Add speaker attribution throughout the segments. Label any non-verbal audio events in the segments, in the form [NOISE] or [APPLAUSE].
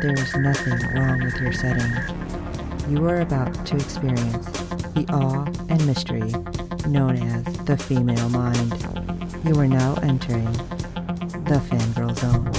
Speaker 1: there is nothing wrong with your setting. You are about to experience the awe and mystery known as the female mind. You are now entering the fangirl zone.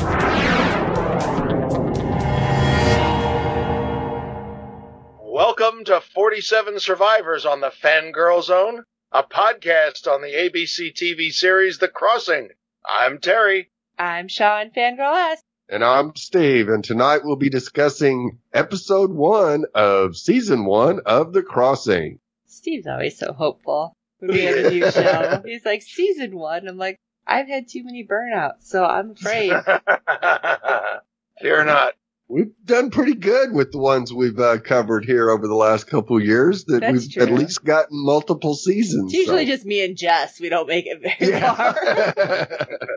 Speaker 2: Welcome to 47 Survivors on the Fangirl Zone, a podcast on the ABC TV series The Crossing. I'm Terry.
Speaker 3: I'm Sean Fangirl S.
Speaker 4: And I'm Steve, and tonight we'll be discussing episode one of season one of The Crossing.
Speaker 3: Steve's always so hopeful when we have a new [LAUGHS] show. He's like, season one. I'm like, I've had too many burnouts, so I'm afraid. [LAUGHS]
Speaker 2: Fear not.
Speaker 4: We've done pretty good with the ones we've uh, covered here over the last couple of years. That
Speaker 3: That's
Speaker 4: we've
Speaker 3: true.
Speaker 4: at least gotten multiple seasons.
Speaker 3: It's usually
Speaker 4: so-
Speaker 3: just me and Jess. We don't make it very
Speaker 4: Yeah.
Speaker 3: far. [LAUGHS]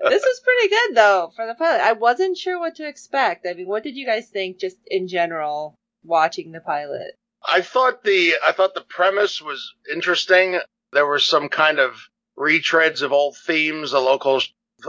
Speaker 3: this was pretty good though for the pilot. I wasn't sure what to expect. I mean, what did you guys think just in general watching the pilot?
Speaker 2: I thought the I thought the premise was interesting. There were some kind of retreads of old themes, the local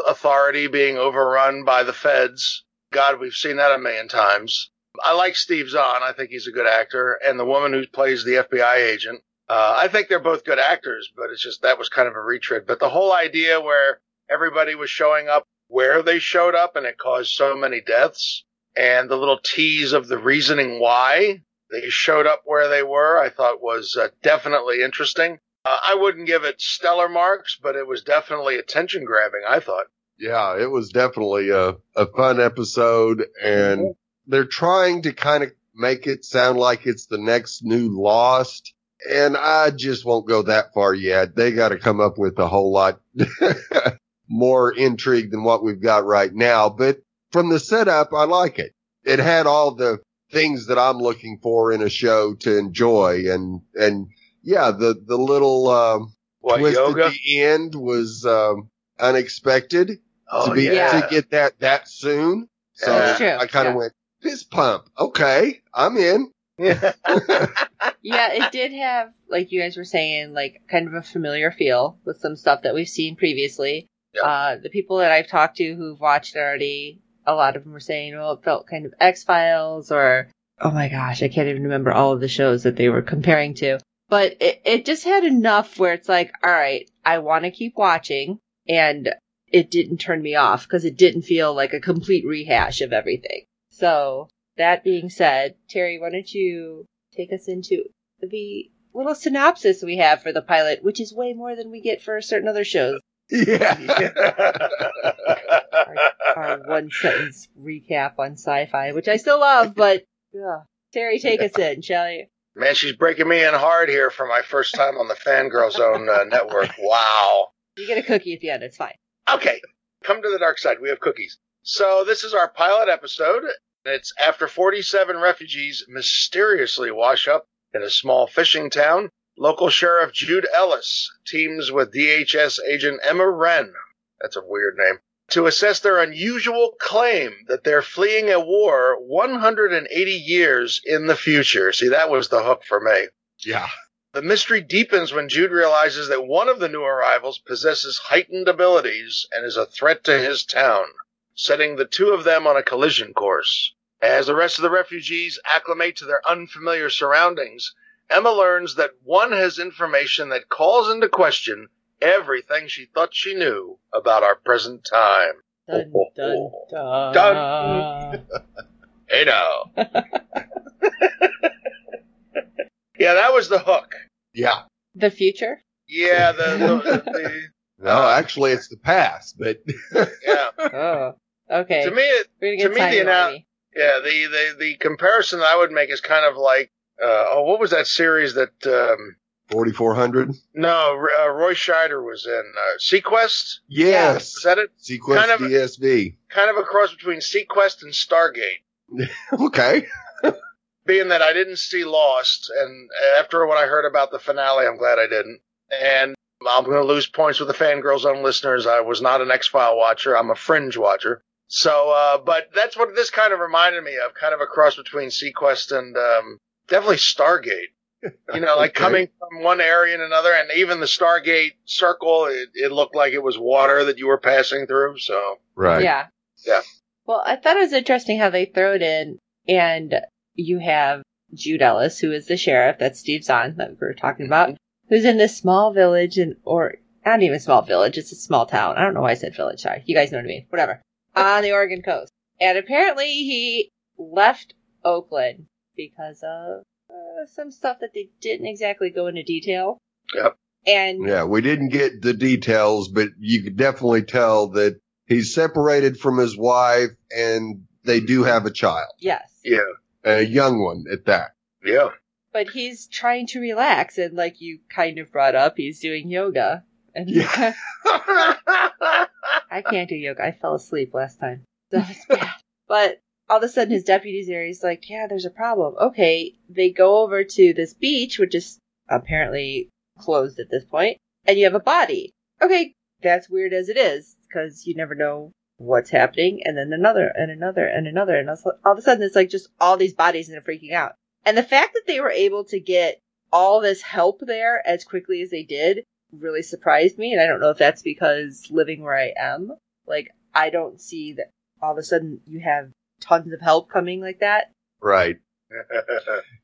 Speaker 2: authority being overrun by the feds. God, we've seen that a million times. I like Steve Zahn. I think he's a good actor, and the woman who plays the FBI agent. Uh, I think they're both good actors, but it's just that was kind of a retread. But the whole idea where everybody was showing up where they showed up, and it caused so many deaths, and the little tease of the reasoning why they showed up where they were, I thought was uh, definitely interesting. Uh, I wouldn't give it stellar marks, but it was definitely attention grabbing, I thought.
Speaker 4: Yeah, it was definitely a, a fun episode, and they're trying to kind of make it sound like it's the next new Lost. And I just won't go that far yet. They got to come up with a whole lot [LAUGHS] more intrigue than what we've got right now. But from the setup, I like it. It had all the things that I'm looking for in a show to enjoy. And, and yeah, the, the little, um,
Speaker 2: What,
Speaker 4: twist
Speaker 2: yoga?
Speaker 4: at the end was, um, unexpected
Speaker 2: Oh,
Speaker 4: to be,
Speaker 2: yeah.
Speaker 4: to get that that soon. So I kind of
Speaker 3: yeah.
Speaker 4: went, fist pump. Okay. I'm in.
Speaker 2: yeah. [LAUGHS]
Speaker 3: yeah, it did have, like you guys were saying, like kind of a familiar feel with some stuff that we've seen previously.
Speaker 2: Yeah.
Speaker 3: Uh, the people that I've talked to who've watched it already, a lot of them were saying, well, it felt kind of X Files or, oh my gosh, I can't even remember all of the shows that they were comparing to. But it, it just had enough where it's like, all right, I want to keep watching and it didn't turn me off because it didn't feel like a complete rehash of everything. So that being said, Terry, why don't you take us into the little synopsis we have for the pilot, which is way more than we get for certain other shows.
Speaker 4: Yeah.
Speaker 3: Our one sentence recap on sci-fi, which I still love, but ugh. Terry, take us in, shall you?
Speaker 2: Man, she's breaking me in hard here for my first time on the Fangirl Zone uh, network. Wow.
Speaker 3: You get a cookie at the end. It's fine.
Speaker 2: Okay, come to the dark side. We have cookies. So this is our pilot episode. It's after 47 refugees mysteriously wash up in a small fishing town. Local Sheriff Jude Ellis teams with DHS agent Emma Ren. That's a weird name. To assess their unusual claim that they're fleeing a war 180 years in the future. See, that was the hook for me.
Speaker 4: yeah.
Speaker 2: The mystery deepens when Jude realizes that one of the new arrivals possesses heightened abilities and is a threat to his town, setting the two of them on a collision course. As the rest of the refugees acclimate to their unfamiliar surroundings, Emma learns that one has information that calls into question everything she thought she knew about our present time.
Speaker 3: Dun, dun, dun.
Speaker 2: Dun. [LAUGHS] Hey now. [LAUGHS] yeah, that was the hook.
Speaker 4: Yeah.
Speaker 3: The future?
Speaker 2: Yeah, the, the, the [LAUGHS]
Speaker 4: No, actually it's the past, but [LAUGHS]
Speaker 2: yeah.
Speaker 3: Oh. Okay.
Speaker 2: To me, it,
Speaker 3: gonna
Speaker 2: me, the
Speaker 3: timey
Speaker 2: annou-
Speaker 3: wimey.
Speaker 2: yeah, the, the the comparison that I would make is kind of like, uh, oh, what was that series that? Um,
Speaker 4: 4400.
Speaker 2: no, uh, Roy Scheider was in uh, seaQuest.
Speaker 4: Yes.
Speaker 2: Is that it?
Speaker 4: Sequence
Speaker 2: Kind of-
Speaker 4: DSV.
Speaker 2: Kind of a cross between seaQuest and Stargate. [LAUGHS]
Speaker 4: Okay.
Speaker 2: Being that I didn't see Lost, and after what I heard about the finale, I'm glad I didn't. And I'm going to lose points with the Fangirl Zone listeners. I was not an X File watcher. I'm a fringe watcher. So, uh, but that's what this kind of reminded me of, kind of a cross between seaQuest and um, definitely Stargate. [LAUGHS] You know, like
Speaker 4: Okay.
Speaker 2: coming from one area and another, and even the Stargate circle, it, it looked like it was water that you were passing through. So,
Speaker 4: Right.
Speaker 3: Yeah.
Speaker 2: Yeah.
Speaker 3: Well, I thought it was interesting how they throw it in, and you have Jude Ellis, who is the sheriff, that's Steve Zahn that we were talking about, who's in this small village, and or not even small village, it's a small town. I don't know why I said village. Sorry, you guys know what I mean. Whatever. On the Oregon coast, and apparently he left Oakland because of uh, some stuff that they didn't exactly go into detail.
Speaker 2: Yep.
Speaker 3: And
Speaker 4: Yeah, we didn't get the details, but you could definitely tell that he's separated from his wife and they do have a child,
Speaker 3: yes,
Speaker 2: yeah,
Speaker 4: a young one at that.
Speaker 2: yeah.
Speaker 3: but he's trying to relax and like you kind of brought up he's doing yoga and
Speaker 4: Yeah. [LAUGHS]
Speaker 3: i can't do yoga i fell asleep last time that was [LAUGHS] bad but all of a sudden his deputy's there he's like yeah there's a problem okay they go over to this beach which is apparently closed at this point and you have a body okay that's weird as it is because you never know what's happening and then another and another and another and all all of a sudden it's like just all these bodies and they're freaking out and the fact that they were able to get all this help there as quickly as they did really surprised me. And I don't know if that's because living where I am, like, I don't see that all of a sudden you have tons of help coming like that.
Speaker 4: Right. [LAUGHS]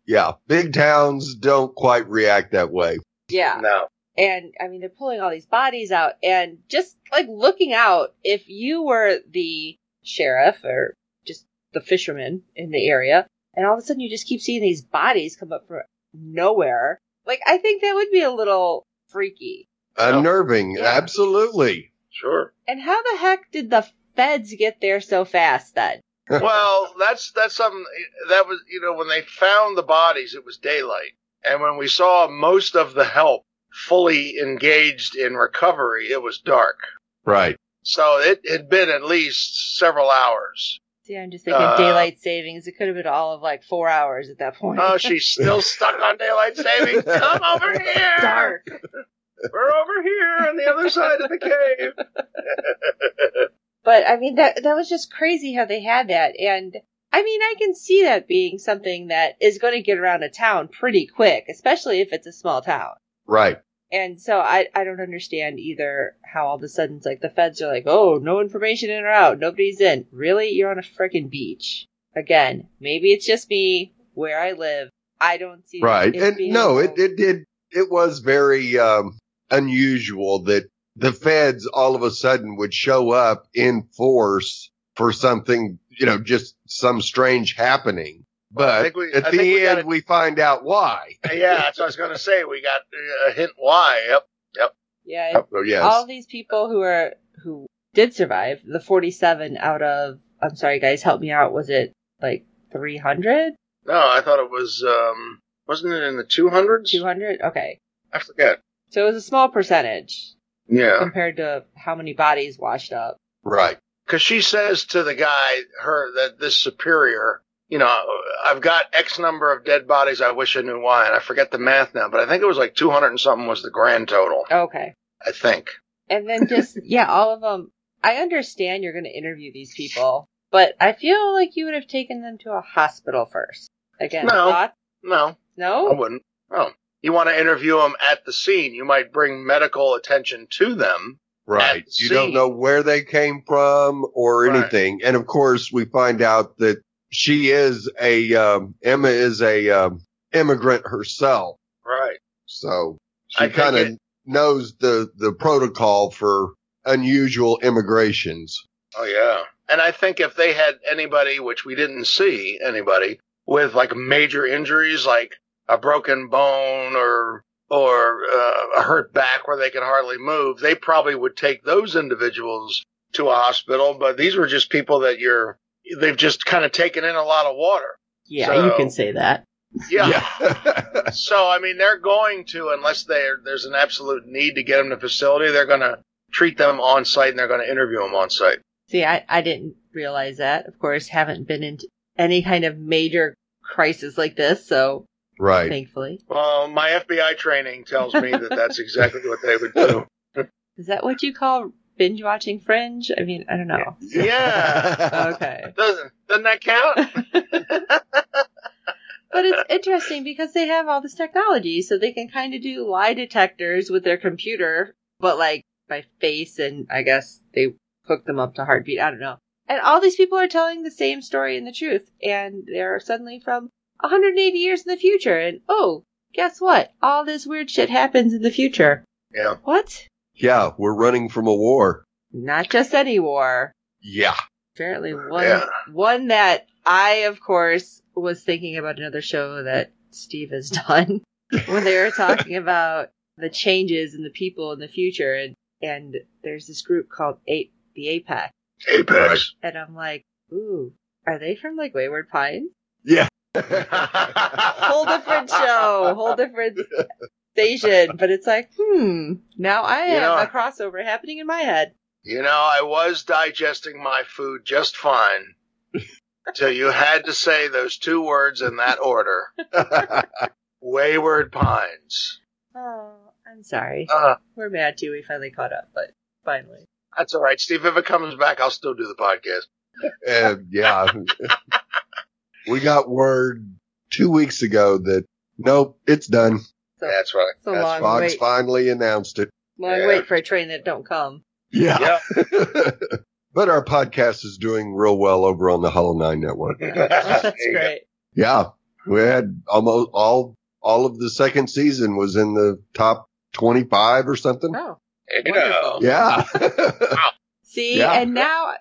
Speaker 4: Yeah. Big towns don't quite react that way.
Speaker 3: Yeah.
Speaker 2: no.
Speaker 3: And I mean, they're pulling all these bodies out and just like looking out, if you were the sheriff or just the fisherman in the area, and all of a sudden you just keep seeing these bodies come up from nowhere, like, I think that would be a little freaky.
Speaker 4: Unnerving.
Speaker 3: Yeah.
Speaker 4: Absolutely.
Speaker 2: Sure.
Speaker 3: And how the heck did the feds get there so fast then? [LAUGHS]
Speaker 2: well, that's that's something that was you know when they found the bodies, it was daylight, and when we saw most of the help fully engaged in recovery, it was dark.
Speaker 4: Right.
Speaker 2: So it had been at least several hours.
Speaker 3: See, I'm just thinking
Speaker 2: Uh,
Speaker 3: daylight savings. It could have been all of like four hours at that point.
Speaker 2: Oh, she's still [LAUGHS] stuck on daylight savings. Come over [LAUGHS] here.
Speaker 3: dark.
Speaker 2: We're over here on the other side of the cave. [LAUGHS]
Speaker 3: But I mean, that that was just crazy how they had that, and I mean, I can see that being something that is going to get around a town pretty quick, especially if it's a small town.
Speaker 4: Right.
Speaker 3: And so I I don't understand either how all of a sudden it's like the feds are like, oh, no information in or out, nobody's in. Really, you're on a freaking beach. Again, maybe it's just me where I live. I don't see
Speaker 4: Right. And no, it, it did, it was very, um, unusual that the feds all of a sudden would show up in force for something, you know, just some strange happening. But
Speaker 2: we-
Speaker 4: at
Speaker 2: I
Speaker 4: the
Speaker 2: think we
Speaker 4: end,
Speaker 2: gotta-
Speaker 4: we find out why. [LAUGHS]
Speaker 2: yeah, that's what I was going to say. We got a hint why. Yep. Yep.
Speaker 3: Yeah, it-
Speaker 4: Oh, yes.
Speaker 3: all these people who are who did survive the 47 out of i'm sorry guys help me out was it like 300
Speaker 2: No, I thought it was. um Wasn't it in the two hundreds?
Speaker 3: 200 okay
Speaker 2: I forget.
Speaker 3: so it was a small percentage
Speaker 2: Yeah.
Speaker 3: compared to how many bodies washed up
Speaker 4: right.
Speaker 2: because she says to the guy, her that this superior, you know, I've got X number of dead bodies. I wish I knew why, and I forget the math now, but I think it was like two hundred and something was the grand total.
Speaker 3: okay
Speaker 2: I think.
Speaker 3: and then just [LAUGHS] yeah all of them i understand you're going to interview these people but i feel like you would have taken them to a hospital first again
Speaker 2: No.
Speaker 3: thoughts?
Speaker 2: No, I wouldn't. Oh, you want to interview them at the scene? You might bring medical attention to them.
Speaker 4: Right.
Speaker 2: At
Speaker 4: You don't know where they came from or
Speaker 2: Right.
Speaker 4: anything. And of course, we find out that she is a, um, Emma is a, um, immigrant herself.
Speaker 2: Right.
Speaker 4: So she kind of knows the, the protocol for unusual immigrations.
Speaker 2: Oh yeah. And I think if they had anybody, which we didn't see anybody, with like major injuries, like a broken bone or or uh, a hurt back where they can hardly move, they probably would take those individuals to a hospital. But these were just people that you're they've just kind of taken in a lot of water.
Speaker 3: yeah
Speaker 2: So-
Speaker 3: you can say that
Speaker 2: Yeah.
Speaker 4: Yeah. [LAUGHS] [LAUGHS]
Speaker 2: So I mean, they're going to unless they there's an absolute need to get them to facility, they're going to treat them on site and they're going to interview them on site.
Speaker 3: See, I, I didn't realize that. Of course, haven't been into any kind of major crisis like this, so
Speaker 4: Right.
Speaker 3: thankfully.
Speaker 2: Well, my FBI training tells me that that's [LAUGHS] exactly what they would do.
Speaker 3: Is that what you call binge watching Fringe? I mean, I don't know.
Speaker 2: Yeah. [LAUGHS]
Speaker 3: Okay. [LAUGHS]
Speaker 2: Doesn't doesn't that count? [LAUGHS]
Speaker 3: But it's interesting because they have all this technology, so they can kind of do lie detectors with their computer, but like by face, and I guess they hook them up to heartbeat. I don't know. And all these people are telling the same story and the truth, and they're suddenly from 180 years in the future. And oh, guess what? All this weird shit happens in the future.
Speaker 2: Yeah.
Speaker 3: What?
Speaker 4: Yeah, we're running from a war.
Speaker 3: Not just any war.
Speaker 4: Yeah.
Speaker 3: Apparently, one
Speaker 2: Yeah.
Speaker 3: one that I, of course, was thinking about another show that Steve has [LAUGHS] done when they were talking [LAUGHS] about the changes and the people in the future, and and there's this group called Ape, the APAC,
Speaker 2: Apex.
Speaker 3: and I'm like, ooh, are they from like Wayward Pines?
Speaker 4: Yeah.
Speaker 3: Whole different show, whole different [LAUGHS] station, but it's like, hmm, now I
Speaker 2: You
Speaker 3: have
Speaker 2: know-
Speaker 3: a crossover happening in my head.
Speaker 2: You know, I was digesting my food just fine till you had to say those two words in that order. [LAUGHS] Wayward Pines.
Speaker 3: Oh, I'm sorry.
Speaker 2: Uh,
Speaker 3: We're mad too. We finally caught up, but finally.
Speaker 2: that's all right, Steve. If it comes back, I'll still do the podcast. [LAUGHS]
Speaker 4: and yeah, we got word two weeks ago that nope, it's done.
Speaker 3: So,
Speaker 2: That's right.
Speaker 3: so
Speaker 2: That's
Speaker 3: long
Speaker 4: Fox
Speaker 3: wait,
Speaker 4: finally announced it.
Speaker 3: long
Speaker 2: Yeah.
Speaker 3: wait for a train that don't come.
Speaker 4: Yeah. [LAUGHS] but our podcast is doing real well over on the Hollow Nine Network. [LAUGHS]
Speaker 3: That's
Speaker 2: There you go.
Speaker 3: great.
Speaker 4: Yeah. We had almost all, all of the second season was in the top 25 or something.
Speaker 3: Oh,
Speaker 2: There you go.
Speaker 3: Wonderful.
Speaker 4: Yeah. [LAUGHS]
Speaker 3: see,
Speaker 4: Yeah.
Speaker 3: and now,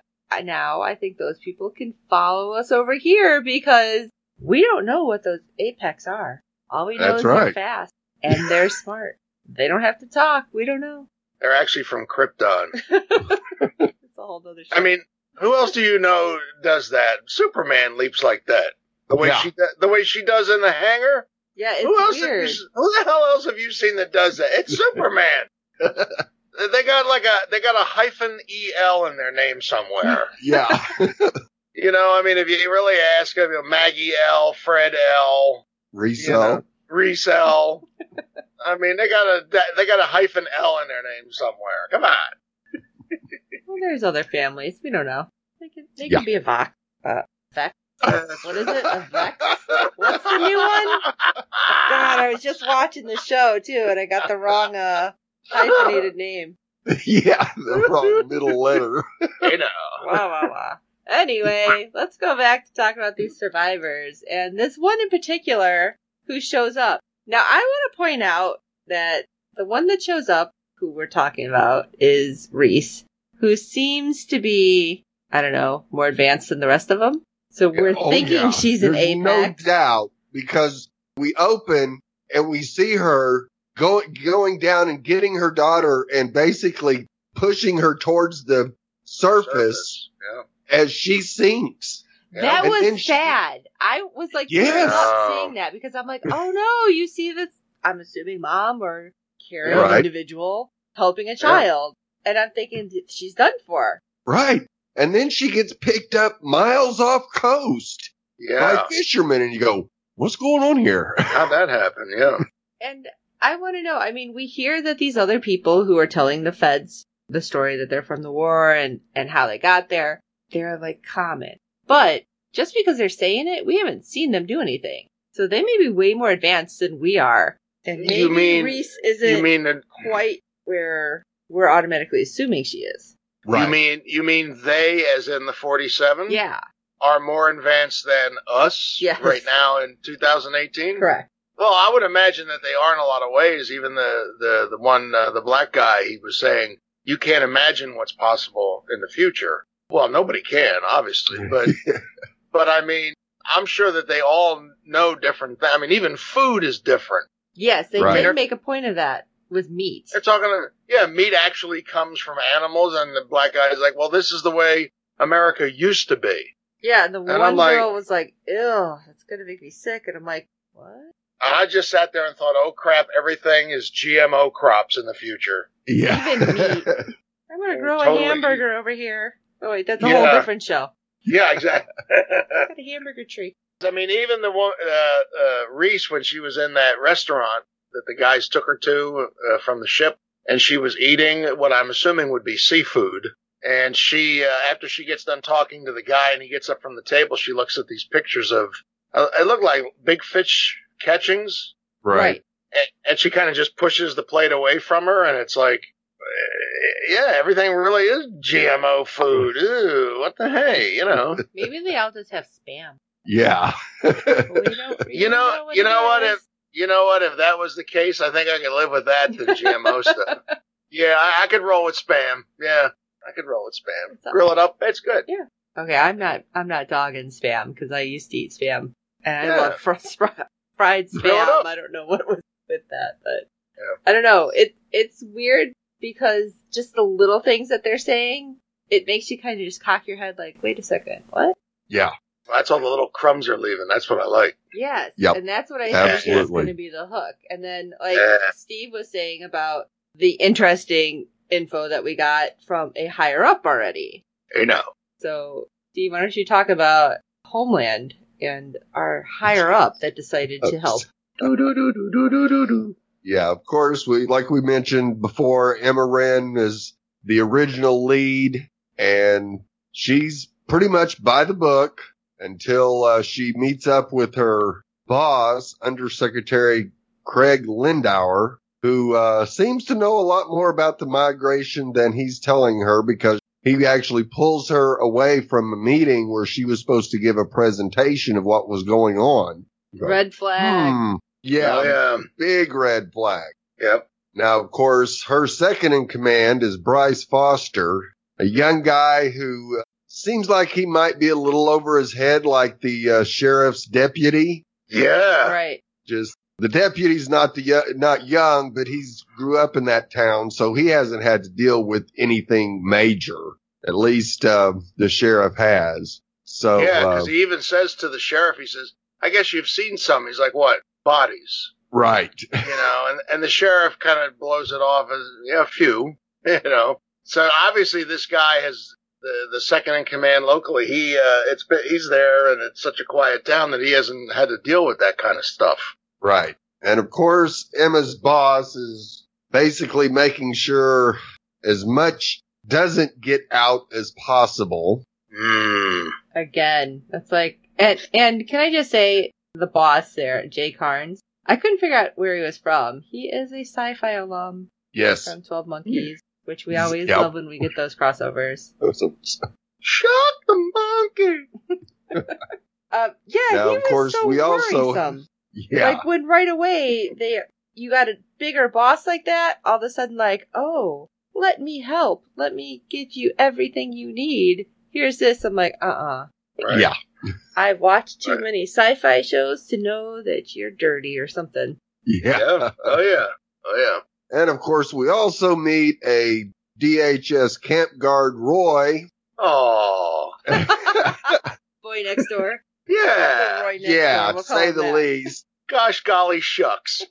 Speaker 3: now I think those people can follow us over here because we don't know what those apex are. All we know
Speaker 4: That's
Speaker 3: is they're fast and they're smart. They don't have to talk. We don't know.
Speaker 2: They're actually from Krypton. [LAUGHS]
Speaker 3: It's a whole other show.
Speaker 2: I mean, who else do you know does that? Superman leaps like that. The way
Speaker 4: Yeah.
Speaker 2: she the way she does in the hangar.
Speaker 3: yeah, it's
Speaker 2: who else? Have
Speaker 3: weird.
Speaker 2: you, who the hell else have you seen that does that? It's Superman. [LAUGHS] they got like a they got a hyphen el in their name somewhere.
Speaker 4: yeah. [LAUGHS]
Speaker 2: You know, I mean, if you really ask, you know, Maggie L, Fred L,
Speaker 4: Resell.
Speaker 2: Reese L. I mean, they got a they got a hyphen L in their name somewhere. Come on.
Speaker 3: Well, there's other families. We don't know. They can they
Speaker 4: Yeah.
Speaker 3: could be a Vox. Uh, Vex? Or what is it? A Vex? What's the new one? God, I was just watching the show too, and I got the wrong uh hyphenated name. [LAUGHS]
Speaker 4: yeah. The wrong middle letter.
Speaker 2: You know.
Speaker 3: Wow, wow, wow. Anyway, let's go back to talk about these survivors, and this one in particular who shows up. Now, I want to point out that the one that shows up, who we're talking about, is Reese, who seems to be, I don't know, more advanced than the rest of them. So we're
Speaker 4: Oh,
Speaker 3: thinking
Speaker 4: yeah.
Speaker 3: she's an
Speaker 4: There's
Speaker 3: apex.
Speaker 4: No doubt because we open and we see her going going down and getting her daughter and basically pushing her towards the surface,
Speaker 2: Yeah.
Speaker 4: as she sinks.
Speaker 3: That
Speaker 4: And then
Speaker 3: was
Speaker 4: she-
Speaker 3: sad. I was like
Speaker 4: Yeah.
Speaker 3: tearing up
Speaker 2: Oh.
Speaker 3: seeing that because I'm like, oh no, you see this? I'm assuming mom or caring
Speaker 4: Right.
Speaker 3: individual helping a child, and I'm thinking she's done for.
Speaker 4: Right. And then she gets picked up miles off coast
Speaker 2: Yeah.
Speaker 4: by fishermen and you go, what's going on here? [LAUGHS]
Speaker 2: How'd that happen? Yeah.
Speaker 3: And I want to know. I mean, we hear that these other people who are telling the feds the story that they're from the war and and how they got there, they're like common. But just because they're saying it, we haven't seen them do anything. So they may be way more advanced than we are. And maybe
Speaker 2: You mean-
Speaker 3: Reese isn't
Speaker 2: You mean that?
Speaker 3: quite where we're automatically assuming she is.
Speaker 2: You mean you mean they, as in the forty-seven,
Speaker 3: Yeah,
Speaker 2: are more advanced than us
Speaker 3: Yes.
Speaker 2: right now in 2018?
Speaker 3: correct.
Speaker 2: Well, I would imagine that they are in a lot of ways. Even the the the one uh, the black guy, he was saying you can't imagine what's possible in the future. Well, nobody can, obviously, but [LAUGHS] but I mean, I'm sure that they all know different. Th- I mean, even food is different.
Speaker 3: Yes, they
Speaker 4: Right.
Speaker 3: did make a point of that with meat.
Speaker 2: They're talking, yeah, meat actually comes from animals, and the black guy is like, well, this is the way America used to be.
Speaker 3: Yeah, and the
Speaker 2: And
Speaker 3: one
Speaker 2: I'm like-
Speaker 3: girl was like, "Ew, that's gonna make me sick," and I'm like, "What?"
Speaker 2: I just sat there and thought, oh crap, everything is GMO crops in the future.
Speaker 4: yeah.
Speaker 3: Even meat. [LAUGHS] I'm gonna grow
Speaker 2: totally.
Speaker 3: a hamburger over here. Oh wait, that's a
Speaker 2: Yeah.
Speaker 3: whole different show.
Speaker 2: Yeah, exactly.
Speaker 3: I [LAUGHS] got a hamburger tree.
Speaker 2: I mean, even the one uh, uh, Reese when she was in that restaurant that the guys took her to uh, from the ship, and she was eating what I'm assuming would be seafood. And she, uh, after she gets done talking to the guy, and he gets up from the table, she looks at these pictures of. Uh, it looked like big fish catchings,
Speaker 4: Right.
Speaker 2: and, and she kind of just pushes the plate away from her, and it's like, yeah, everything really is GMO food. Ooh, what the hey, you know? [LAUGHS]
Speaker 3: Maybe they all just have spam.
Speaker 4: Yeah.
Speaker 3: But we don't [LAUGHS] really
Speaker 2: You know,
Speaker 3: what
Speaker 2: you know
Speaker 3: it
Speaker 2: what?
Speaker 3: is.
Speaker 2: If you know what, if that was the case, I think I could live with that than GMO [LAUGHS] stuff. Yeah, I, I could roll with spam. Yeah, I could roll with spam.
Speaker 3: It's all-
Speaker 2: Grill it up, it's good. Yeah.
Speaker 3: Okay, I'm not. I'm not dogging spam because I used to eat spam, and I love fr- fr- fried spam. I don't know what was with that, but
Speaker 2: Yeah.
Speaker 3: I don't know. It it's weird because just the little things that they're saying, it makes you kind of just cock your head, like, wait a second, what?
Speaker 4: yeah.
Speaker 2: That's all the little crumbs are leaving. That's what I like.
Speaker 3: Yes.
Speaker 4: Yep.
Speaker 3: And that's what I think is going to be the hook. And then, like
Speaker 2: Yeah.
Speaker 3: Steve was saying about the interesting info that we got from a higher up already.
Speaker 2: You know.
Speaker 3: So, Steve, why don't you talk about Homeland and our higher up that decided to help?
Speaker 2: Do do do do do do do do.
Speaker 4: Yeah, of course, we, like we mentioned before, Emma Ren is the original lead and she's pretty much by the book until uh, she meets up with her boss, Undersecretary Craig Lindauer, who uh, seems to know a lot more about the migration than he's telling her because he actually pulls her away from a meeting where she was supposed to give a presentation of what was going on.
Speaker 3: Red flag.
Speaker 4: Hmm, yeah,
Speaker 2: Oh, yeah.
Speaker 4: big red flag.
Speaker 2: Yep.
Speaker 4: Now, of course, her second in command is Bryce Foster, a young guy who uh, seems like he might be a little over his head, like the uh, sheriff's deputy.
Speaker 2: Yeah.
Speaker 3: Right.
Speaker 4: Just the deputy's not the yo- not young, but he's grew up in that town, so he hasn't had to deal with anything major. At least uh, the sheriff has. So
Speaker 2: Yeah,
Speaker 4: uh,
Speaker 2: because he even says to the sheriff, he says, "I guess you've seen some." He's like, "What? Bodies?"
Speaker 4: right,
Speaker 2: You know, and and the sheriff kind of blows it off as yeah, a few. [LAUGHS] You know, so obviously this guy has the the second in command locally. He uh, it's been, he's there, and it's such a quiet town that he hasn't had to deal with that kind of stuff.
Speaker 4: Right. And of course, Emma's boss is basically making sure as much doesn't get out as possible.
Speaker 2: Mm.
Speaker 3: Again, that's like, and and can I just say, the boss there, Jay Karnes, I couldn't figure out where he was from. He is a sci-fi alum
Speaker 4: Yes.
Speaker 3: from Twelve Monkeys, which we always
Speaker 4: Yep.
Speaker 3: love when we get those crossovers. [LAUGHS]
Speaker 2: Shut the monkey. [LAUGHS]
Speaker 3: Uh, yeah,
Speaker 4: Now,
Speaker 3: he
Speaker 4: of
Speaker 3: was
Speaker 4: course,
Speaker 3: so
Speaker 4: we also- [LAUGHS] yeah.
Speaker 3: Like when right away they you got a bigger boss like that, all of a sudden like, oh, let me help, let me get you everything you need. Here's this. I'm like, uh uh
Speaker 2: Right.
Speaker 4: Yeah.
Speaker 3: I've watched too
Speaker 2: Right.
Speaker 3: many sci-fi shows to know that you're dirty or something.
Speaker 4: Yeah.
Speaker 2: Yeah. Oh yeah. Oh yeah.
Speaker 4: And of course, we also meet a DHS camp guard, Roy.
Speaker 2: Oh. [LAUGHS]
Speaker 3: Boy next door.
Speaker 2: Yeah.
Speaker 3: Roy next
Speaker 4: yeah,
Speaker 3: door, we'll
Speaker 4: say the
Speaker 3: that.
Speaker 4: least.
Speaker 2: Gosh golly shucks.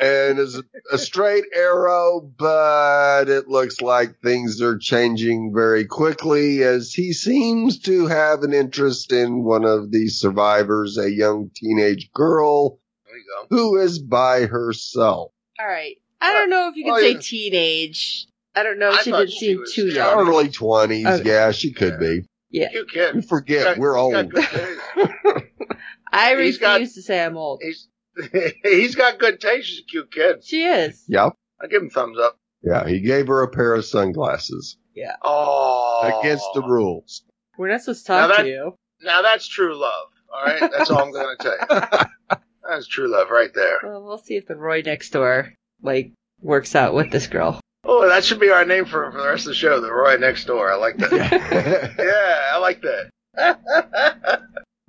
Speaker 4: And is a straight arrow, but it looks like things are changing very quickly as he seems to have an interest in one of the survivors, a young teenage girl
Speaker 2: you
Speaker 4: who is by herself.
Speaker 3: All right. I don't know if you can
Speaker 2: Oh,
Speaker 3: say
Speaker 2: yeah.
Speaker 3: teenage. I don't know.
Speaker 2: I
Speaker 3: she
Speaker 2: thought
Speaker 3: didn't seem too
Speaker 2: young.
Speaker 3: young.
Speaker 4: Early 20s,
Speaker 3: Okay.
Speaker 4: yeah, she could
Speaker 2: Yeah.
Speaker 4: be.
Speaker 3: Yeah.
Speaker 2: Cute
Speaker 4: You
Speaker 2: kid.
Speaker 4: forget,
Speaker 2: Got-
Speaker 4: we're
Speaker 2: he's
Speaker 4: old.
Speaker 2: got good. [LAUGHS]
Speaker 3: I
Speaker 2: He's
Speaker 3: refuse
Speaker 2: got-
Speaker 3: to say I'm old.
Speaker 2: He's [LAUGHS] he's got good taste. She's a cute kid.
Speaker 3: She is.
Speaker 4: Yep.
Speaker 2: I give him thumbs up.
Speaker 4: Yeah, he gave her a pair of sunglasses Yeah.
Speaker 2: Oh,
Speaker 4: against the rules.
Speaker 3: We're not supposed to
Speaker 2: Now
Speaker 3: talk
Speaker 2: that-
Speaker 3: to you.
Speaker 2: Now that's true love. All right, that's all I'm going to tell you. [LAUGHS] That's true love right there.
Speaker 3: Well, we'll see if the Roy next door like works out with this girl.
Speaker 2: Oh, that should be our name for, for the rest of the show. The Roy next door. I like that. yeah, [LAUGHS] I like that.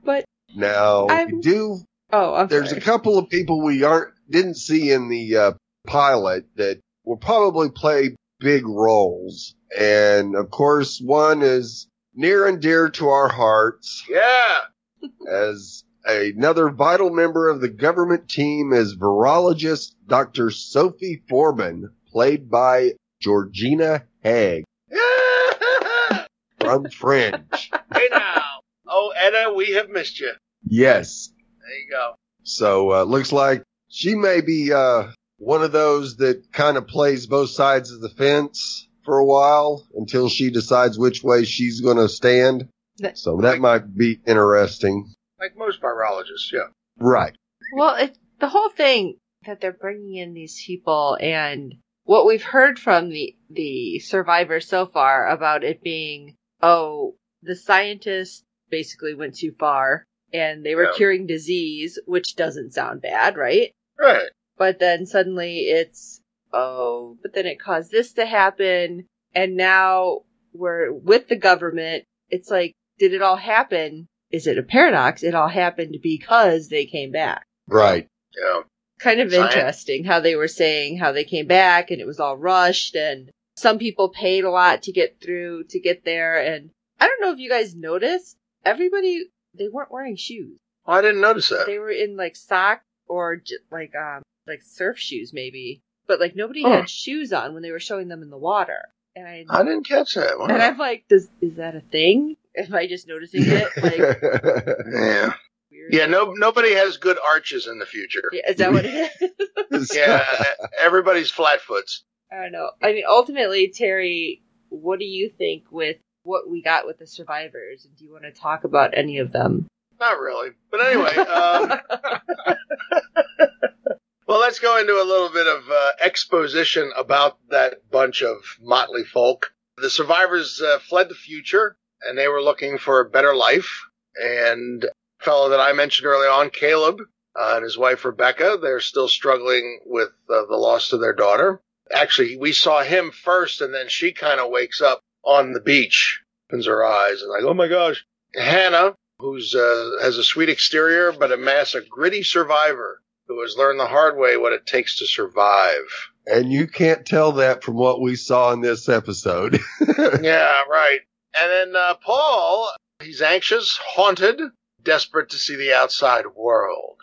Speaker 3: But
Speaker 4: now,
Speaker 3: I'm-
Speaker 4: we do
Speaker 3: oh, I'm
Speaker 4: there's
Speaker 3: sorry.
Speaker 4: a couple of people we aren't didn't see in the uh, pilot that will probably play big roles, and of course, one is near and dear to our hearts
Speaker 2: yeah.
Speaker 4: as another vital member of the government team is virologist Dr. Sophie Forbin, played by Georgina Haig from Fringe. [LAUGHS]
Speaker 2: hey now. Oh, Etta, we have missed you.
Speaker 4: Yes.
Speaker 2: There you go.
Speaker 4: So uh, looks like she may be uh, one of those that kind of plays both sides of the fence for a while until she decides which way she's going to stand. So that might be interesting.
Speaker 2: Like most virologists, yeah.
Speaker 4: Right.
Speaker 3: Well, it's the whole thing that they're bringing in these people and what we've heard from the, the survivors so far about it being, oh, the scientists basically went too far and they were
Speaker 2: Yeah.
Speaker 3: curing disease, which doesn't sound bad, right?
Speaker 2: Right.
Speaker 3: But then suddenly it's, oh, but then it caused this to happen. And now we're with the government. It's like, did it all happen? Is it a paradox? It all happened because they came back.
Speaker 4: Right.
Speaker 2: Yeah.
Speaker 3: Kind of
Speaker 2: Science.
Speaker 3: interesting how they were saying how they came back and it was all rushed and some people paid a lot to get through, to get there. And I don't know if you guys noticed, everybody, they weren't wearing shoes.
Speaker 2: I didn't notice that.
Speaker 3: They were in like socks or j- like, um, like surf shoes maybe. But like nobody
Speaker 2: Huh.
Speaker 3: had shoes on when they were showing them in the water. And I,
Speaker 2: I didn't catch that. Wow.
Speaker 3: and I'm like, does, is that a thing? Am I just noticing it? [LAUGHS] Like,
Speaker 2: yeah.
Speaker 3: weird.
Speaker 2: Yeah. No. Nobody has good arches in the future.
Speaker 3: Yeah, Is that what it is? [LAUGHS] [LAUGHS]
Speaker 2: Yeah. everybody's flatfoots.
Speaker 3: I don't know. I mean, ultimately, Terry, what do you think with what we got with the survivors? And do you want to talk about any of them?
Speaker 2: Not really. But anyway. Um, [LAUGHS] Well, let's go into a little bit of uh, exposition about that bunch of motley folk. The survivors uh, fled the future, and they were looking for a better life. And a fellow that I mentioned early on, Caleb, uh, and his wife Rebecca, they're still struggling with uh, the loss of their daughter. Actually, we saw him first, and then she kind of wakes up on the beach, opens her eyes, and like, oh my gosh. Hannah, who's uh, has a sweet exterior but a mass of gritty survivor who has learned the hard way what it takes to survive.
Speaker 4: and you can't tell that from what we saw in this episode. [LAUGHS]
Speaker 2: yeah, right. And then uh, Paul, he's anxious, haunted, desperate to see the outside world.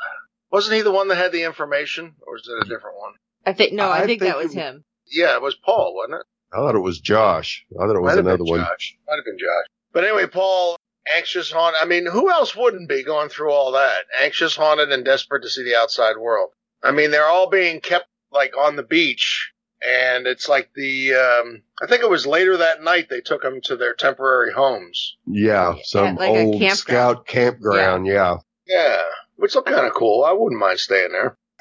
Speaker 2: Wasn't he the one that had the information, or is it a different one?
Speaker 3: I think no, I,
Speaker 4: I
Speaker 3: think,
Speaker 4: think
Speaker 3: that was
Speaker 4: it-
Speaker 3: him.
Speaker 2: Yeah, it was Paul, wasn't it?
Speaker 4: I thought it was Josh. I thought it was
Speaker 2: Might have
Speaker 4: another
Speaker 2: been
Speaker 4: one.
Speaker 2: Josh. Might have been Josh. But anyway, Paul, anxious, haunted. I mean, who else wouldn't be going through all that? Anxious, haunted, and desperate to see the outside world. I mean, they're all being kept like on the beach, and it's like the. Um, I think it was later that night they took them to their temporary homes.
Speaker 4: Yeah, some
Speaker 3: like
Speaker 4: old
Speaker 3: campground.
Speaker 4: scout campground. Yeah.
Speaker 2: Yeah, which looked kind of cool. I wouldn't mind staying there. [LAUGHS]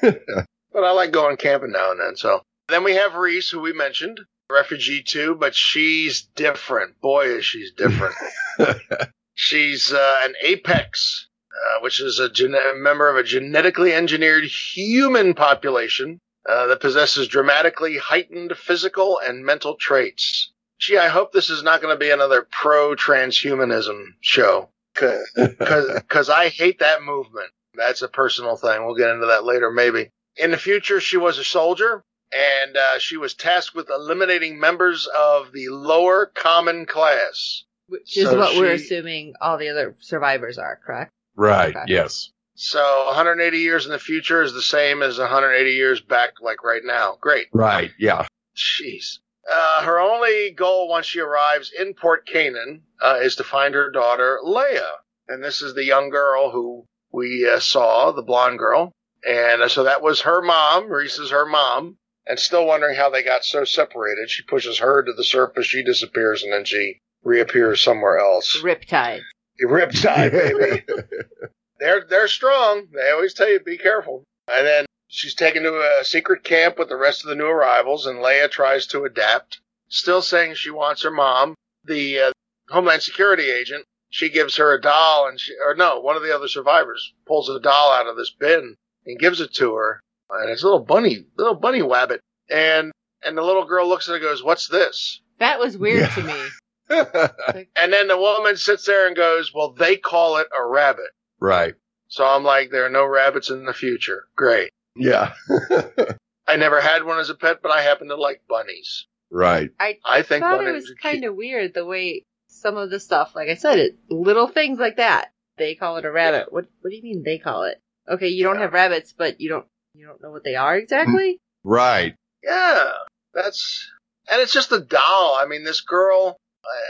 Speaker 2: but I like going camping now and then. So then we have Reese, who we mentioned, refugee too, but she's different. Boy, is she's different. [LAUGHS] she's uh, an apex, uh, which is a gene- member of a genetically engineered human population uh, that possesses dramatically heightened physical and mental traits. Gee, I hope this is not going to be another pro transhumanism show. Because [LAUGHS] I hate that movement. That's a personal thing. We'll get into that later, maybe. In the future, she was a soldier, and uh, she was tasked with eliminating members of the lower common class.
Speaker 3: Which is
Speaker 2: So
Speaker 3: what we're assuming all the other survivors are, correct?
Speaker 4: Right.
Speaker 3: Okay.
Speaker 4: Yes.
Speaker 2: So 180 years in the future is the same as 180 years back, like right now. Great.
Speaker 4: Right. Yeah.
Speaker 2: Jeez. Uh, her only goal once she arrives in Port Canaan uh, is to find her daughter Leah, and this is the young girl who we uh, saw, the blonde girl, and uh, so that was her mom. Reese is her mom, and still wondering how they got so separated. She pushes her to the surface, she disappears, and then she reappears somewhere else.
Speaker 3: Riptide.
Speaker 2: Riptide, baby. [LAUGHS] they're they're strong. They always tell you be careful. And then she's taken to a secret camp with the rest of the new arrivals, and Leah tries to adapt, still saying she wants her mom. The uh, Homeland Security agent she gives her a doll, and she or no, one of the other survivors pulls a doll out of this bin and gives it to her, and it's a little bunny, little bunny wabbit, and and the little girl looks at it and goes, "What's this?"
Speaker 3: That was weird
Speaker 4: Yeah.
Speaker 3: to me. [LAUGHS]
Speaker 2: And then the woman sits there and goes, "Well, they call it a rabbit."
Speaker 4: right.
Speaker 2: So I'm like, there are no rabbits in the future. Great.
Speaker 4: Yeah. [LAUGHS]
Speaker 2: I never had one as a pet, but I happen to like bunnies.
Speaker 4: right.
Speaker 3: I
Speaker 2: I think
Speaker 3: thought it was kind of weird the way some of the stuff, like I said, it little things like that. They call it a rabbit. What What do you mean they call it? Okay, you don't
Speaker 2: Yeah.
Speaker 3: have rabbits, but you don't you don't know what they are exactly. [LAUGHS]
Speaker 4: Right.
Speaker 2: Yeah, that's and it's just a doll. I mean, this girl.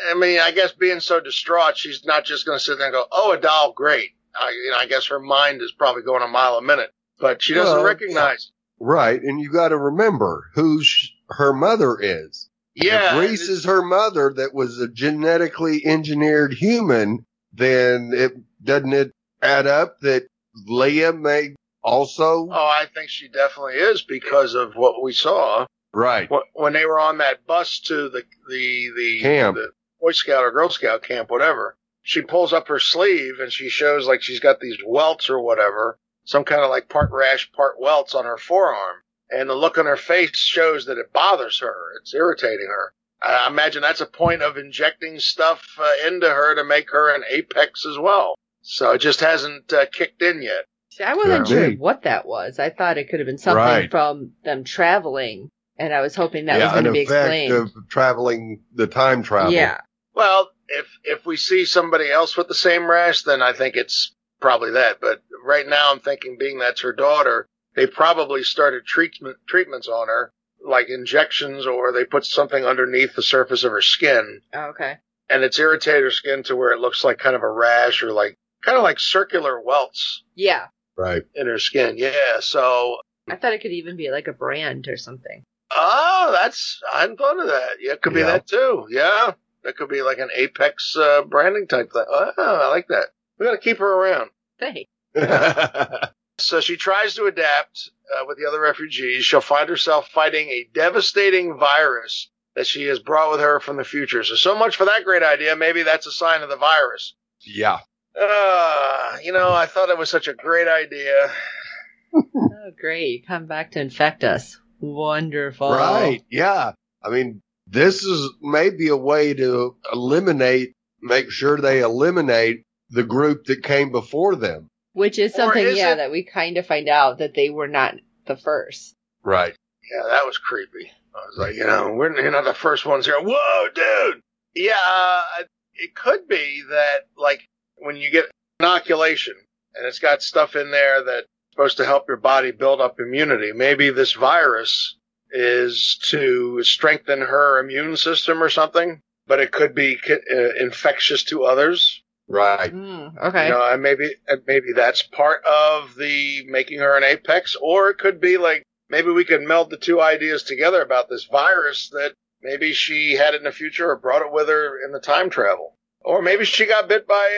Speaker 2: I mean, I guess being so distraught, she's not just going to sit there and go, "Oh, a doll, great." I, you know, I guess her mind is probably going a mile a minute, but she doesn't
Speaker 4: Well,
Speaker 2: recognize.
Speaker 4: Right. And you got to remember who sh- her mother is.
Speaker 2: Yeah,
Speaker 4: If Reese is her mother that was a genetically engineered human, then it doesn't it add up that Leah may also?
Speaker 2: Oh, I think she definitely is because of what we saw
Speaker 4: Right.
Speaker 2: When they were on that bus to the the the
Speaker 4: Camp.
Speaker 2: the Boy Scout or Girl Scout camp, whatever. She pulls up her sleeve and she shows like she's got these welts or whatever, some kind of like part rash, part welts on her forearm. And the look on her face shows that it bothers her. It's irritating her. I imagine that's a point of injecting stuff uh, into her to make her an apex as well. So it just hasn't uh, kicked in yet.
Speaker 3: See, I wasn't
Speaker 4: Could
Speaker 3: sure what that was. I thought it could have been something
Speaker 4: Right.
Speaker 3: from them traveling, and I was hoping that was going to be explained.
Speaker 4: of traveling the time travel.
Speaker 3: yeah,
Speaker 2: Well, if if we see somebody else with the same rash, then I think it's probably that. But right now, I'm thinking, being that's her daughter, they probably started treatment treatments on her, like injections, or they put something underneath the surface of her skin,
Speaker 3: Oh, okay.
Speaker 2: and it's irritated her skin to where it looks like kind of a rash or like kind of like circular welts
Speaker 3: Yeah,
Speaker 4: Right.
Speaker 2: in her skin. Yeah, so.
Speaker 3: I thought it could even be like a brand or something.
Speaker 2: Oh, that's I hadn't thought of that. Yeah, it could be
Speaker 4: Yeah.
Speaker 2: that too. Yeah, that could be like an Apex uh, branding type thing. Oh, I like that. We got to keep her around.
Speaker 3: Thanks. [LAUGHS]
Speaker 2: So she tries to adapt uh, with the other refugees. She'll find herself fighting a devastating virus that she has brought with her from the future. So, so much for that great idea. Maybe that's a sign of the virus.
Speaker 4: yeah.
Speaker 2: Uh, you know, I thought it was such a great idea.
Speaker 3: Oh, great! You come back to infect us. Wonderful.
Speaker 4: Right. Yeah. I mean, this is maybe a way to eliminate, make sure they eliminate the group that came before them.
Speaker 3: Which is something,
Speaker 2: is
Speaker 3: yeah,
Speaker 2: it-
Speaker 3: that we kind of find out that they were not the first.
Speaker 4: Right.
Speaker 2: Yeah, that was creepy. I was like, you know, we're you're not the first ones here. Whoa, dude. Yeah, uh, it could be that like when you get inoculation and it's got stuff in there that's supposed to help your body build up immunity. Maybe this virus is to strengthen her immune system or something, but it could be uh, infectious to others.
Speaker 4: Right.
Speaker 3: Mm, okay.
Speaker 2: You know, and maybe and maybe that's part of the making her an apex, or it could be like maybe we could meld the two ideas together about this virus that maybe she had it in the future or brought it with her in the time travel, or maybe she got bit by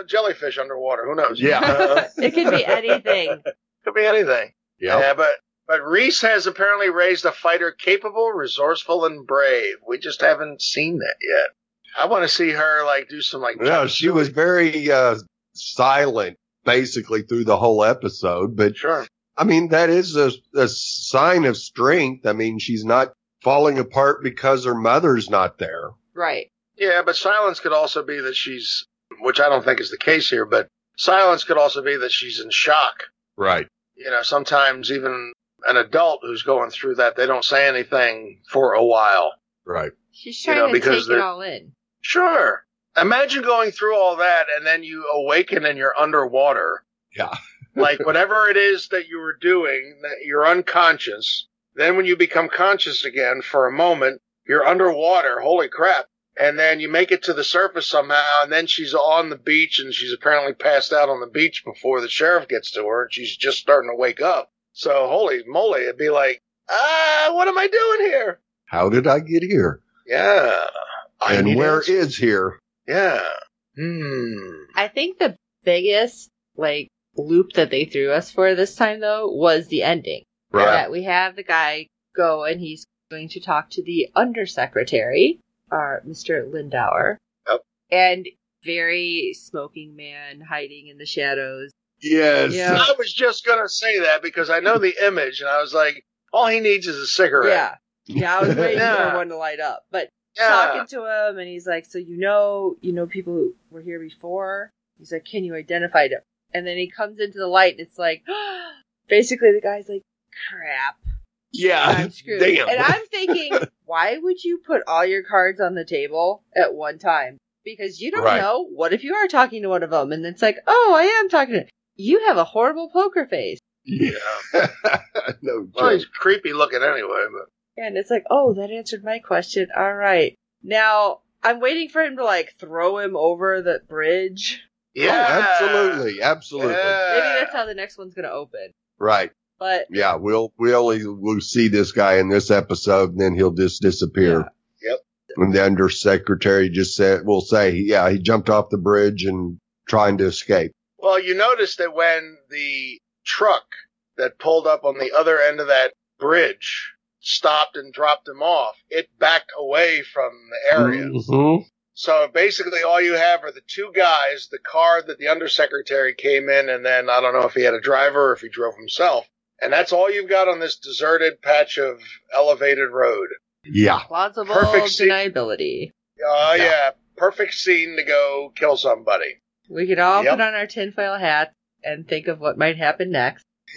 Speaker 2: a jellyfish underwater. Who knows?
Speaker 4: Yeah.
Speaker 2: Uh, [LAUGHS]
Speaker 3: it could be anything. [LAUGHS]
Speaker 2: could be anything.
Speaker 4: Yeah.
Speaker 2: Yeah, but but Reese has apparently raised a fighter capable, resourceful, and brave. We just haven't seen that yet. I want to see her like do some like.
Speaker 4: No, she was very uh, silent basically through the whole episode, but
Speaker 2: sure.
Speaker 4: I mean, that is a, a sign of strength. I mean, she's not falling apart because her mother's not there.
Speaker 3: Right.
Speaker 2: Yeah, but silence could also be that she's, which I don't think is the case here, but silence could also be that she's in shock.
Speaker 4: Right.
Speaker 2: You know, sometimes even an adult who's going through that, they don't say anything for a while.
Speaker 4: Right.
Speaker 3: She's
Speaker 2: You
Speaker 3: trying
Speaker 2: know,
Speaker 3: to
Speaker 2: because
Speaker 3: take it
Speaker 2: they're-
Speaker 3: all in.
Speaker 2: Sure. Imagine going through all that and then you awaken and you're underwater.
Speaker 4: Yeah. [LAUGHS]
Speaker 2: like whatever it is that you were doing, that you're unconscious. Then when you become conscious again for a moment, you're underwater. Holy crap. And then you make it to the surface somehow, and then she's on the beach, and she's apparently passed out on the beach before the sheriff gets to her, and she's just starting to wake up. So, holy moly, it'd be like, ah, what am I doing here?
Speaker 4: How did I get here?
Speaker 2: Yeah. I
Speaker 4: and
Speaker 2: need
Speaker 4: where
Speaker 2: answers.
Speaker 4: is here?
Speaker 2: Yeah. Hmm.
Speaker 3: I think the biggest like loop that they threw us for this time though was the ending.
Speaker 4: Right.
Speaker 3: That we have the guy go and he's going to talk to the undersecretary, Uh, our Mr. Lindauer.
Speaker 2: Yep.
Speaker 3: And very smoking man hiding in the shadows.
Speaker 4: Yes.
Speaker 3: Yeah.
Speaker 2: I was just gonna say that because I know the image, and I was like, all he needs is a cigarette.
Speaker 3: Yeah. Yeah, I was waiting
Speaker 2: Yeah.
Speaker 3: for one to light up. But
Speaker 2: Yeah.
Speaker 3: talking to him and he's like, So you know you know people who were here before? He's like, Can you identify them? And then he comes into the light and it's like [GASPS] basically the guy's like, Crap.
Speaker 4: Yeah.
Speaker 3: I'm screwed.
Speaker 4: Damn.
Speaker 3: And I'm thinking, [LAUGHS] why would you put all your cards on the table at one time? Because you don't
Speaker 4: Right.
Speaker 3: know. What if you are talking to one of them and it's like, oh, I am talking to. You have a horrible poker face.
Speaker 4: yeah. [LAUGHS] no
Speaker 2: Well, he's creepy looking anyway, but
Speaker 3: And it's like, oh, that answered my question. All right. Now I'm waiting for him to like throw him over the bridge.
Speaker 2: Yeah,
Speaker 4: Oh, absolutely, absolutely.
Speaker 2: Yeah.
Speaker 3: Maybe that's how the next one's going to open.
Speaker 4: Right.
Speaker 3: But
Speaker 4: Yeah, we'll we only will see this guy in this episode, and then he'll just disappear.
Speaker 2: Yeah. Yep.
Speaker 4: And the undersecretary just said, "We'll say, yeah, he jumped off the bridge and trying to escape."
Speaker 2: Well, you noticed that when the truck that pulled up on the other end of that bridge stopped and dropped him off, it backed away from the area.
Speaker 4: Mhm.
Speaker 2: So basically all you have are the two guys, the car that the undersecretary came in, and then I don't know if he had a driver or if he drove himself. And that's all you've got on this deserted patch of elevated road.
Speaker 4: Yeah,
Speaker 3: plausible
Speaker 2: Perfect scene.
Speaker 3: deniability.
Speaker 2: Oh
Speaker 4: Yeah.
Speaker 2: yeah. Perfect scene to go kill somebody.
Speaker 3: We could all
Speaker 2: Yep.
Speaker 3: put on our tinfoil hats and think of what might happen next. [LAUGHS]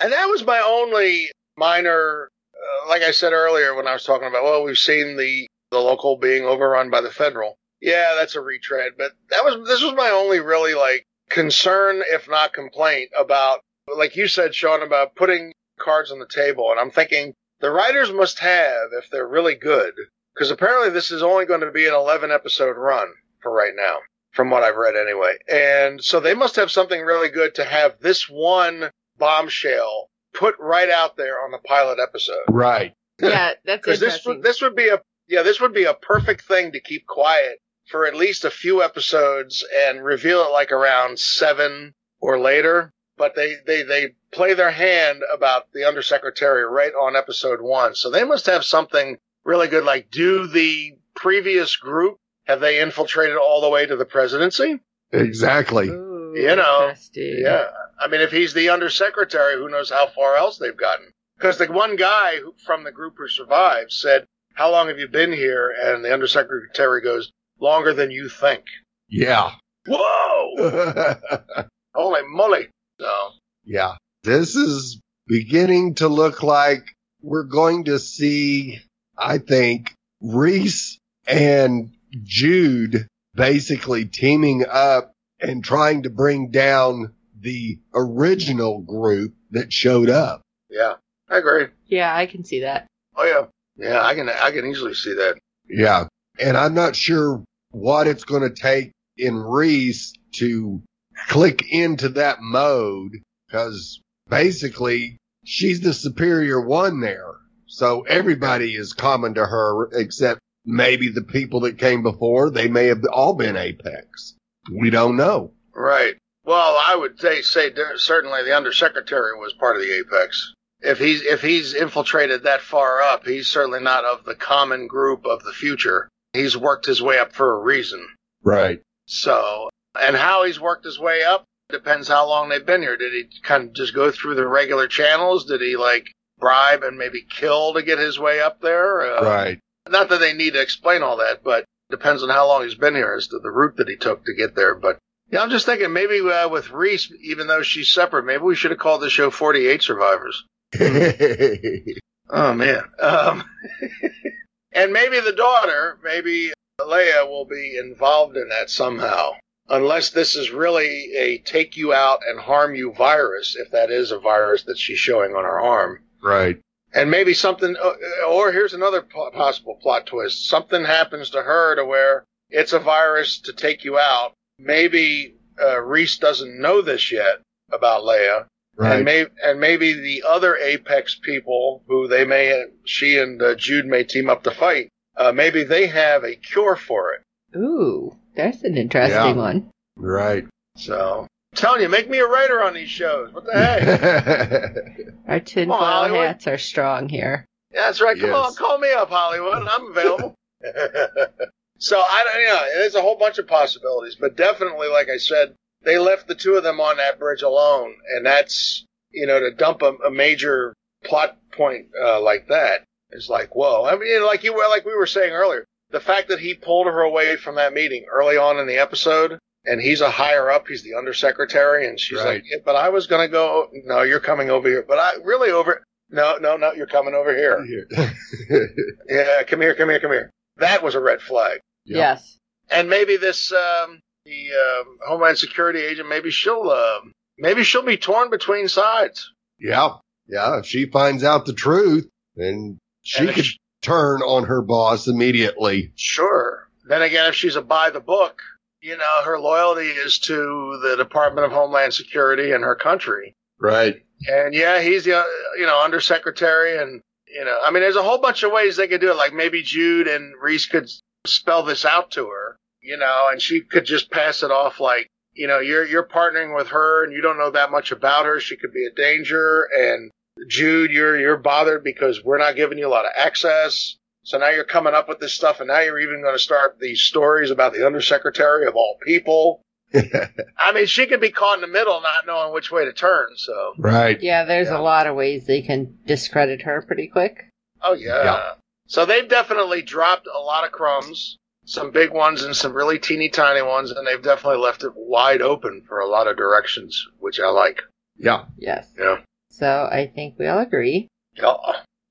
Speaker 2: And that was my only minor, uh, like I said earlier when I was talking about, well, we've seen the, the local being overrun by the federal. Yeah, that's a retread, but that was, this was my only really like concern, if not complaint about, like you said, Sean, about putting cards on the table. And I'm thinking the writers must have, if they're really good, because apparently this is only going to be an 11 episode run for right now, from what I've read anyway. And so they must have something really good to have this one bombshell put right out there on the pilot episode.
Speaker 4: right. [LAUGHS]
Speaker 3: Yeah, that's
Speaker 2: Because this
Speaker 3: interesting.
Speaker 2: would this would be a yeah this would be a perfect thing to keep quiet for at least a few episodes and reveal it like around seven or later. But they they they play their hand about the undersecretary right on episode one, so they must have something really good. Like, do the previous group have they infiltrated all the way to the presidency?
Speaker 4: Exactly.
Speaker 3: Ooh,
Speaker 2: you know. Yeah. I mean, if he's the undersecretary, who knows how far else they've gotten? Because the one guy who, from the group who survived said, How long have you been here? And the undersecretary goes, Longer than you think.
Speaker 4: Yeah.
Speaker 2: Whoa! [LAUGHS] Holy moly. So,
Speaker 4: yeah. This is beginning to look like we're going to see, I think, Reece and Jude basically teaming up and trying to bring down the original group that showed up.
Speaker 2: yeah, I agree.
Speaker 3: Yeah, I can see that.
Speaker 2: Oh, yeah. Yeah, I can, I can easily see that.
Speaker 4: Yeah. And I'm not sure what it's going to take in Reece to click into that mode because basically she's the superior one there. So everybody is common to her except maybe the people that came before. They may have all been Apex. We don't know.
Speaker 2: Right. Well, I would say, say certainly the undersecretary was part of the apex. If he's if he's infiltrated that far up, he's certainly not of the common group of the future. He's worked his way up for a reason.
Speaker 4: Right.
Speaker 2: So, and how he's worked his way up depends how long they've been here. Did he kind of just go through the regular channels? Did he like bribe and maybe kill to get his way up there? Uh,
Speaker 4: Right.
Speaker 2: Not that they need to explain all that, but depends on how long he's been here as to the route that he took to get there. But yeah, I'm just thinking maybe uh, with Reece, even though she's separate, maybe we should have called the show 48 Survivors. [LAUGHS] Oh man. Um, [LAUGHS] and maybe the daughter, maybe Leah will be involved in that somehow. Unless this is really a take you out and harm you virus, if that is a virus that she's showing on her arm.
Speaker 4: right.
Speaker 2: And maybe something, uh, or here's another possible plot twist. Something happens to her to where it's a virus to take you out. Maybe uh, Reece doesn't know this yet about Leah.
Speaker 4: Right.
Speaker 2: And, may, and maybe the other Apex people who they may, she and uh, Jude may team up to fight, uh, maybe they have a cure for it.
Speaker 3: Ooh, that's an interesting
Speaker 4: Yeah.
Speaker 3: one.
Speaker 4: right.
Speaker 2: So, I'm telling you, make me a writer on these shows. What the heck? [LAUGHS]
Speaker 3: Our tinfoil
Speaker 2: Hollywood.
Speaker 3: hats are strong here.
Speaker 2: Yeah, That's right. Come
Speaker 4: Yes.
Speaker 2: on, call me up, Hollywood. I'm available. [LAUGHS] so I don't, you know, there's a whole bunch of possibilities, but definitely, like I said, they left the two of them on that bridge alone, and that's you know to dump a, a major plot point uh, like that is like whoa. I mean, like you were like we were saying earlier, the fact that he pulled her away from that meeting early on in the episode. And he's a higher up. He's the undersecretary, and she's
Speaker 4: Right.
Speaker 2: like, yeah, "But I was going to go. No, you're coming over here. But I really over. No, no, no. You're coming over here. [LAUGHS] Yeah, come here, come here, come here. That was a red flag.
Speaker 4: Yep.
Speaker 3: Yes.
Speaker 2: And maybe this, um, the um, Homeland Security agent, maybe she'll, um, maybe she'll be torn between sides.
Speaker 4: Yeah. Yeah. If she finds out the truth, then she
Speaker 2: And
Speaker 4: could
Speaker 2: she-
Speaker 4: turn on her boss immediately.
Speaker 2: Sure. Then again, if she's a by the book, you know, her loyalty is to the Department of Homeland Security and her country.
Speaker 4: Right.
Speaker 2: And yeah, he's the, you know, undersecretary and, you know, I mean, there's a whole bunch of ways they could do it. Like maybe Jude and Reece could spell this out to her, you know, and she could just pass it off like, you know, you're, you're partnering with her and you don't know that much about her. She could be a danger. And Jude, you're, you're bothered because we're not giving you a lot of access. So now you're coming up with this stuff and now you're even going to start these stories about the undersecretary of all people. [LAUGHS] I mean, she could be caught in the middle, not knowing which way to turn. So,
Speaker 4: right.
Speaker 3: Yeah, there's
Speaker 2: Yeah.
Speaker 3: a lot of ways they can discredit her pretty quick.
Speaker 2: oh yeah.
Speaker 4: Yeah.
Speaker 2: So they've definitely dropped a lot of crumbs, some big ones and some really teeny tiny ones, and they've definitely left it wide open for a lot of directions, which I like.
Speaker 4: Yeah.
Speaker 3: Yes.
Speaker 2: Yeah.
Speaker 3: So I think we all agree.
Speaker 2: Yeah.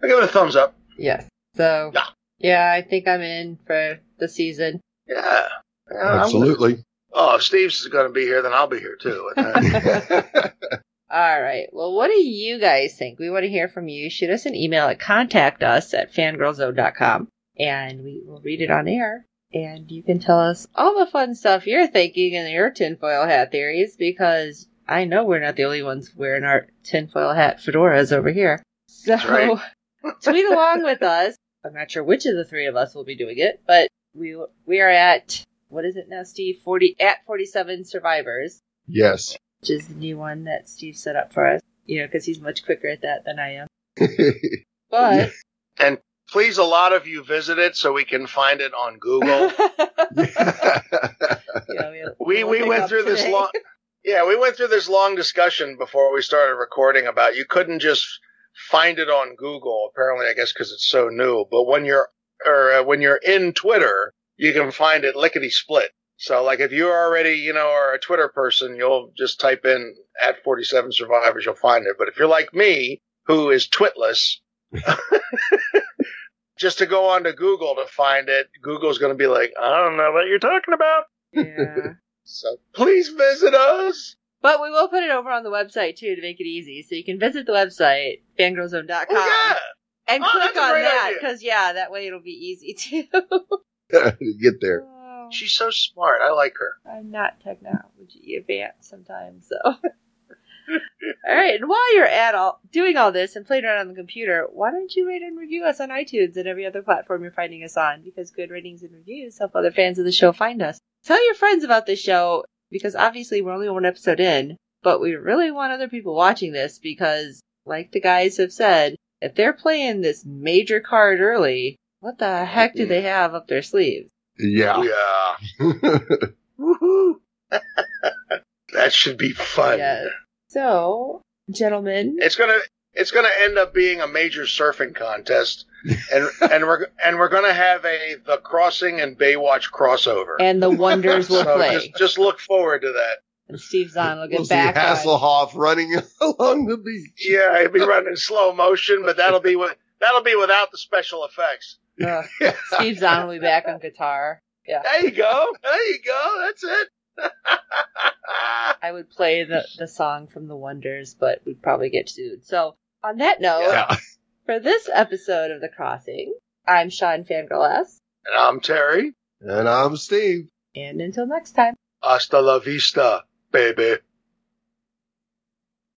Speaker 2: I give it a thumbs up.
Speaker 3: Yes. So
Speaker 2: Yeah.
Speaker 3: yeah, I think I'm in for the season.
Speaker 2: Yeah. Yeah, I'm-
Speaker 4: Absolutely.
Speaker 2: oh, if Steve's going to be here, then I'll be here too. [LAUGHS] [LAUGHS]
Speaker 3: All right. Well, what do you guys think? We want to hear from you. Shoot us an email at contact us at fangirlzone.com and we will read it on air. And you can tell us all the fun stuff you're thinking in your tinfoil hat theories because I know we're not the only ones wearing our tinfoil hat fedoras over here. So
Speaker 2: right. [LAUGHS]
Speaker 3: tweet along with us. I'm not sure which of the three of us will be doing it, but we we are at what is it now, Steve? Forty at forty seven survivors
Speaker 4: yes.
Speaker 3: which is the new one that Steve set up for us. You know, because he's much quicker at that than I am. [LAUGHS] But
Speaker 2: and please, a lot of you visit it so we can find it on Google. [LAUGHS]
Speaker 3: Yeah, we,
Speaker 2: we we went through this long yeah we went through this long discussion before we started recording about you couldn't just find it on google apparently i guess because it's so new. But when you're or uh, when you're in twitter you can find it lickety split so like if you already you know are a twitter person you'll just type in at 47 survivors you'll find it. But if you're like me who is twitless [LAUGHS] just to go onto google to find it google's going to be like i don't know what you're talking about.
Speaker 3: Yeah.
Speaker 2: So please visit us.
Speaker 3: But we will put it over on the website too to make it easy. So you can visit the website, fangirlzone.com,
Speaker 2: Oh, yeah.
Speaker 3: and
Speaker 2: Oh,
Speaker 3: click on that because, yeah, that way it'll be easy [LAUGHS] too. [LAUGHS]
Speaker 4: Get there.
Speaker 3: Oh,
Speaker 2: She's so smart. I like her.
Speaker 3: I'm not technology advanced sometimes, so. [LAUGHS] all right, and while you're at all doing all this and playing around on the computer, why don't you rate and review us on iTunes and every other platform you're finding us on? Because good ratings and reviews help other fans of the show find us. Tell your friends about this show because obviously we're only one episode in, but we really want other people watching this because, like the guys have said, if they're playing this major card early, what the heck do mm-hmm. they have up their sleeves?
Speaker 4: Yeah.
Speaker 2: Yeah. [LAUGHS] Woohoo. that should be fun.
Speaker 3: Yes. So, gentlemen,
Speaker 2: It's gonna it's gonna end up being a major surfing contest, and [LAUGHS] and we're and we're gonna have a the crossing and Baywatch crossover.
Speaker 3: and the wonders [LAUGHS] will
Speaker 2: so
Speaker 3: play.
Speaker 2: just just look forward to that.
Speaker 3: And Steve Zahn will get
Speaker 4: We'll see
Speaker 3: back on.
Speaker 4: Hasselhoff running [LAUGHS] along the beach.
Speaker 2: Yeah, he'll be running in slow motion, but that'll be with that'll be without the special effects.
Speaker 3: Ugh. Steve Zahn will be back on guitar. Yeah.
Speaker 2: There you go. There you go. That's it.
Speaker 3: I would play the, the song from the Wonders, but we'd probably get sued. So, on that note,
Speaker 4: Yeah.
Speaker 3: for this episode of The Crossing, I'm Sean Fangirl S.
Speaker 2: and I'm Terry.
Speaker 4: And I'm Steve.
Speaker 3: And until next time.
Speaker 2: Hasta la vista, baby.